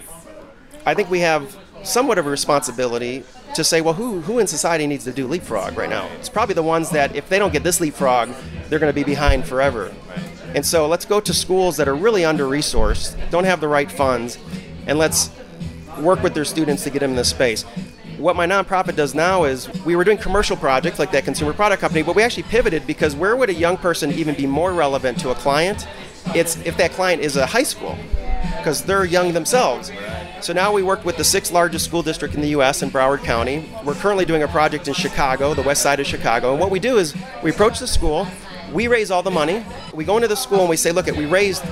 I think we have somewhat of a responsibility to say, well, who, who in society needs to do leapfrog right now? It's probably the ones that if they don't get this leapfrog, they're going to be behind forever. And so let's go to schools that are really under resourced, don't have the right funds, and let's work with their students to get them in this space. What my nonprofit does now is we were doing commercial projects like that consumer product company, but we actually pivoted because where would a young person even be more relevant to a client? It's if that client is a high school because they're young themselves. So now we work with the sixth largest school district in the U.S. in Broward County. We're currently doing a project in Chicago, the west side of Chicago. And what we do is we approach the school, we raise all the money, we go into the school and we say, look, we raised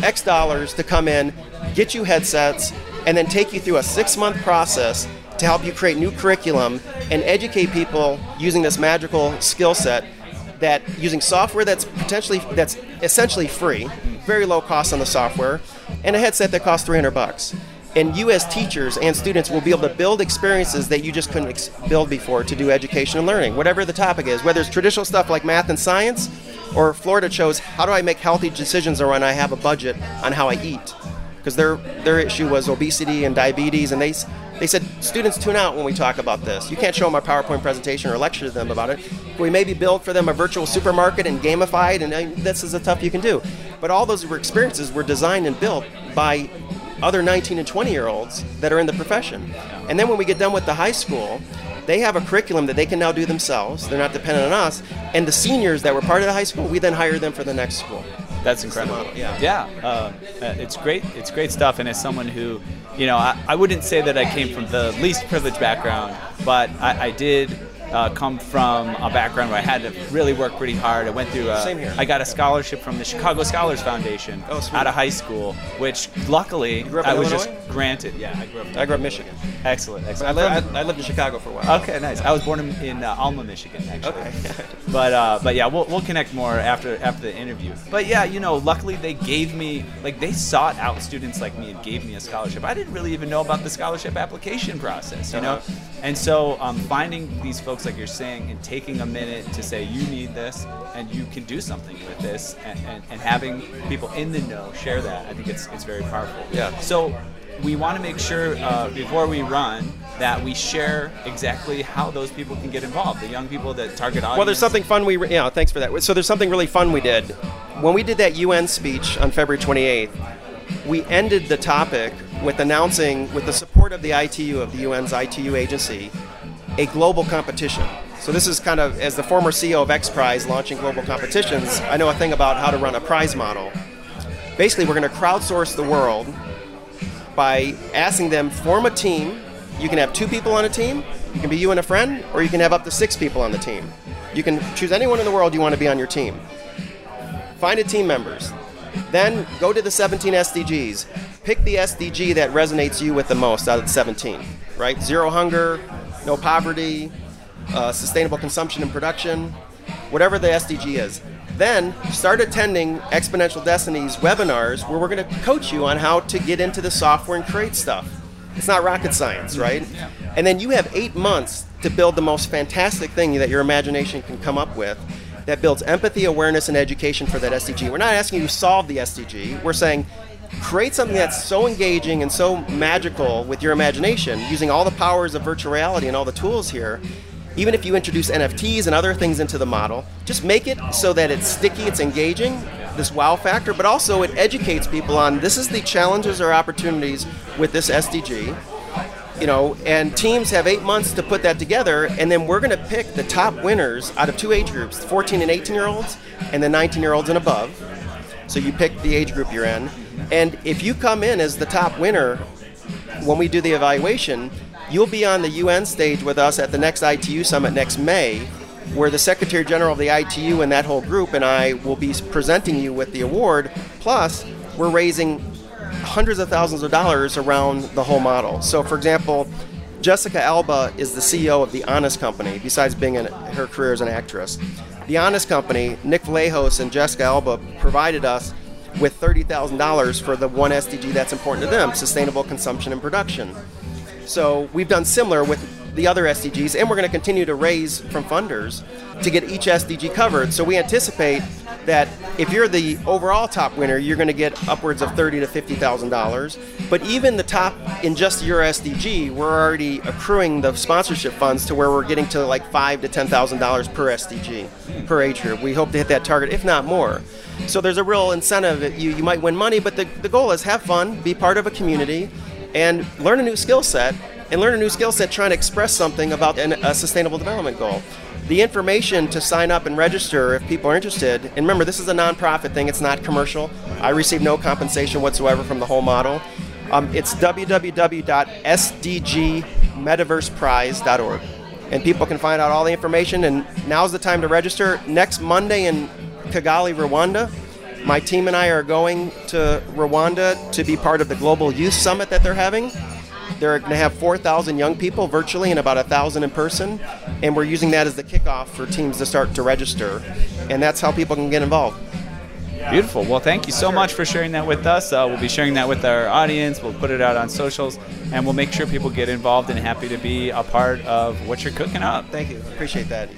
X dollars to come in, get you headsets, and then take you through a six-month process to help you create new curriculum and educate people using this magical skill set that using software that's potentially that's essentially free, very low cost on the software, and a headset that costs 300 bucks. And you, as teachers and students, will be able to build experiences that you just couldn't ex- build before to do education and learning, whatever the topic is, whether it's traditional stuff like math and science, or Florida chose how do I make healthy decisions around I have a budget on how I eat, because their their issue was obesity and diabetes, and they they said students tune out when we talk about this. You can't show them a PowerPoint presentation or lecture to them about it. We maybe build for them a virtual supermarket and gamified, and uh, this is the stuff you can do. But all those experiences were designed and built by other 19 and 20 year olds that are in the profession. And then when we get done with the high school, they have a curriculum that they can now do themselves. They're not dependent on us. And the seniors that were part of the high school, we then hire them for the next school. That's incredible. Yeah, yeah. Uh, it's great. It's great stuff. And as someone who, you know, I, I wouldn't say that I came from the least privileged background, but I, I did uh, come from a background where I had to really work pretty hard. I went through. A, Same here. I got a scholarship from the Chicago Scholars Foundation oh, out of high school, which luckily I was Illinois? just granted. Yeah, I grew up. I grew up Michigan. Excellent, excellent. I lived, I, I lived in Chicago for a while. Okay, nice. I was born in, in uh, Alma, Michigan, actually. Okay. <laughs> but uh, but yeah, we'll, we'll connect more after after the interview. But yeah, you know, luckily they gave me like they sought out students like me and gave me a scholarship. I didn't really even know about the scholarship application process, you know. Uh-huh. And so um, finding these folks like you're saying and taking a minute to say you need this and you can do something with this and, and, and having people in the know share that, I think it's it's very powerful. Yeah. So we want to make sure uh, before we run that we share exactly how those people can get involved. The young people that target audience. Well, there's something fun we, re- yeah, thanks for that. So there's something really fun we did. When we did that UN speech on February 28th, we ended the topic with announcing, with the support of the ITU, of the UN's ITU agency, a global competition. So this is kind of, as the former CEO of X Prize launching global competitions, I know a thing about how to run a prize model. Basically, we're going to crowdsource the world by asking them form a team. You can have two people on a team. You can be you and a friend, or you can have up to six people on the team. You can choose anyone in the world you want to be on your team. Find a team members. Then go to the 17 SDGs. Pick the SDG that resonates you with the most out of the 17. Right? Zero hunger, no poverty, uh, sustainable consumption and production, whatever the SDG is. Then start attending Exponential Destiny's webinars where we're going to coach you on how to get into the software and create stuff. It's not rocket science, right? And then you have eight months to build the most fantastic thing that your imagination can come up with that builds empathy, awareness, and education for that SDG. We're not asking you to solve the SDG. We're saying create something that's so engaging and so magical with your imagination using all the powers of virtual reality and all the tools here even if you introduce NFTs and other things into the model, just make it so that it's sticky, it's engaging, this wow factor, but also it educates people on this is the challenges or opportunities with this SDG. You know, and teams have eight months to put that together, and then we're going to pick the top winners out of two age groups 14 and 18 year olds, and the 19 year olds and above. So you pick the age group you're in. And if you come in as the top winner when we do the evaluation, You'll be on the UN stage with us at the next ITU summit next May, where the Secretary General of the ITU and that whole group and I will be presenting you with the award. Plus, we're raising hundreds of thousands of dollars around the whole model. So, for example, Jessica Alba is the CEO of The Honest Company, besides being in her career as an actress. The Honest Company, Nick Vlahos and Jessica Alba provided us with $30,000 for the one SDG that's important to them sustainable consumption and production. So we've done similar with the other SDGs, and we're going to continue to raise from funders to get each SDG covered. So we anticipate that if you're the overall top winner, you're going to get upwards of thirty to fifty thousand dollars. But even the top in just your SDG, we're already accruing the sponsorship funds to where we're getting to like five to ten thousand dollars per SDG per age group. We hope to hit that target, if not more. So there's a real incentive. You you might win money, but the, the goal is have fun, be part of a community and learn a new skill set and learn a new skill set trying to express something about an, a sustainable development goal. The information to sign up and register if people are interested, and remember, this is a nonprofit thing, it's not commercial. I receive no compensation whatsoever from the whole model. Um, it's www.sdgmetaverseprize.org. And people can find out all the information, and now's the time to register. Next Monday in Kigali, Rwanda, my team and I are going to Rwanda to be part of the Global Youth Summit that they're having. They're going to have 4,000 young people virtually and about 1,000 in person. And we're using that as the kickoff for teams to start to register. And that's how people can get involved. Beautiful. Well, thank you so much for sharing that with us. Uh, we'll be sharing that with our audience. We'll put it out on socials, and we'll make sure people get involved and happy to be a part of what you're cooking up. Thank you. Appreciate that,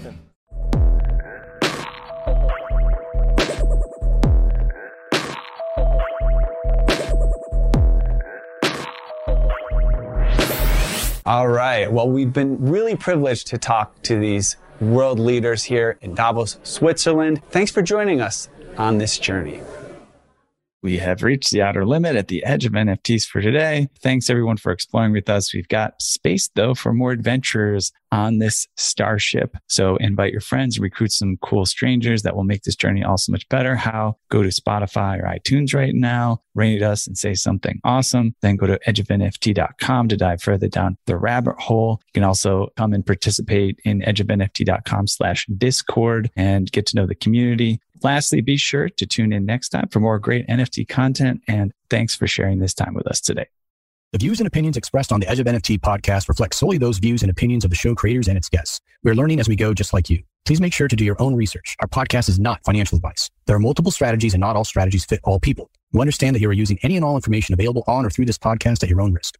All right. Well, we've been really privileged to talk to these world leaders here in Davos, Switzerland. Thanks for joining us on this journey. We have reached the outer limit at the edge of NFTs for today. Thanks everyone for exploring with us. We've got space though for more adventures on this starship. So invite your friends, recruit some cool strangers that will make this journey all so much better. How? Go to Spotify or iTunes right now, rate us and say something awesome. Then go to edgeofnft.com to dive further down the rabbit hole. You can also come and participate in edgeofnft.com slash discord and get to know the community. Lastly, be sure to tune in next time for more great NFT content. And thanks for sharing this time with us today. The views and opinions expressed on the Edge of NFT podcast reflect solely those views and opinions of the show creators and its guests. We're learning as we go, just like you. Please make sure to do your own research. Our podcast is not financial advice. There are multiple strategies and not all strategies fit all people. We understand that you are using any and all information available on or through this podcast at your own risk.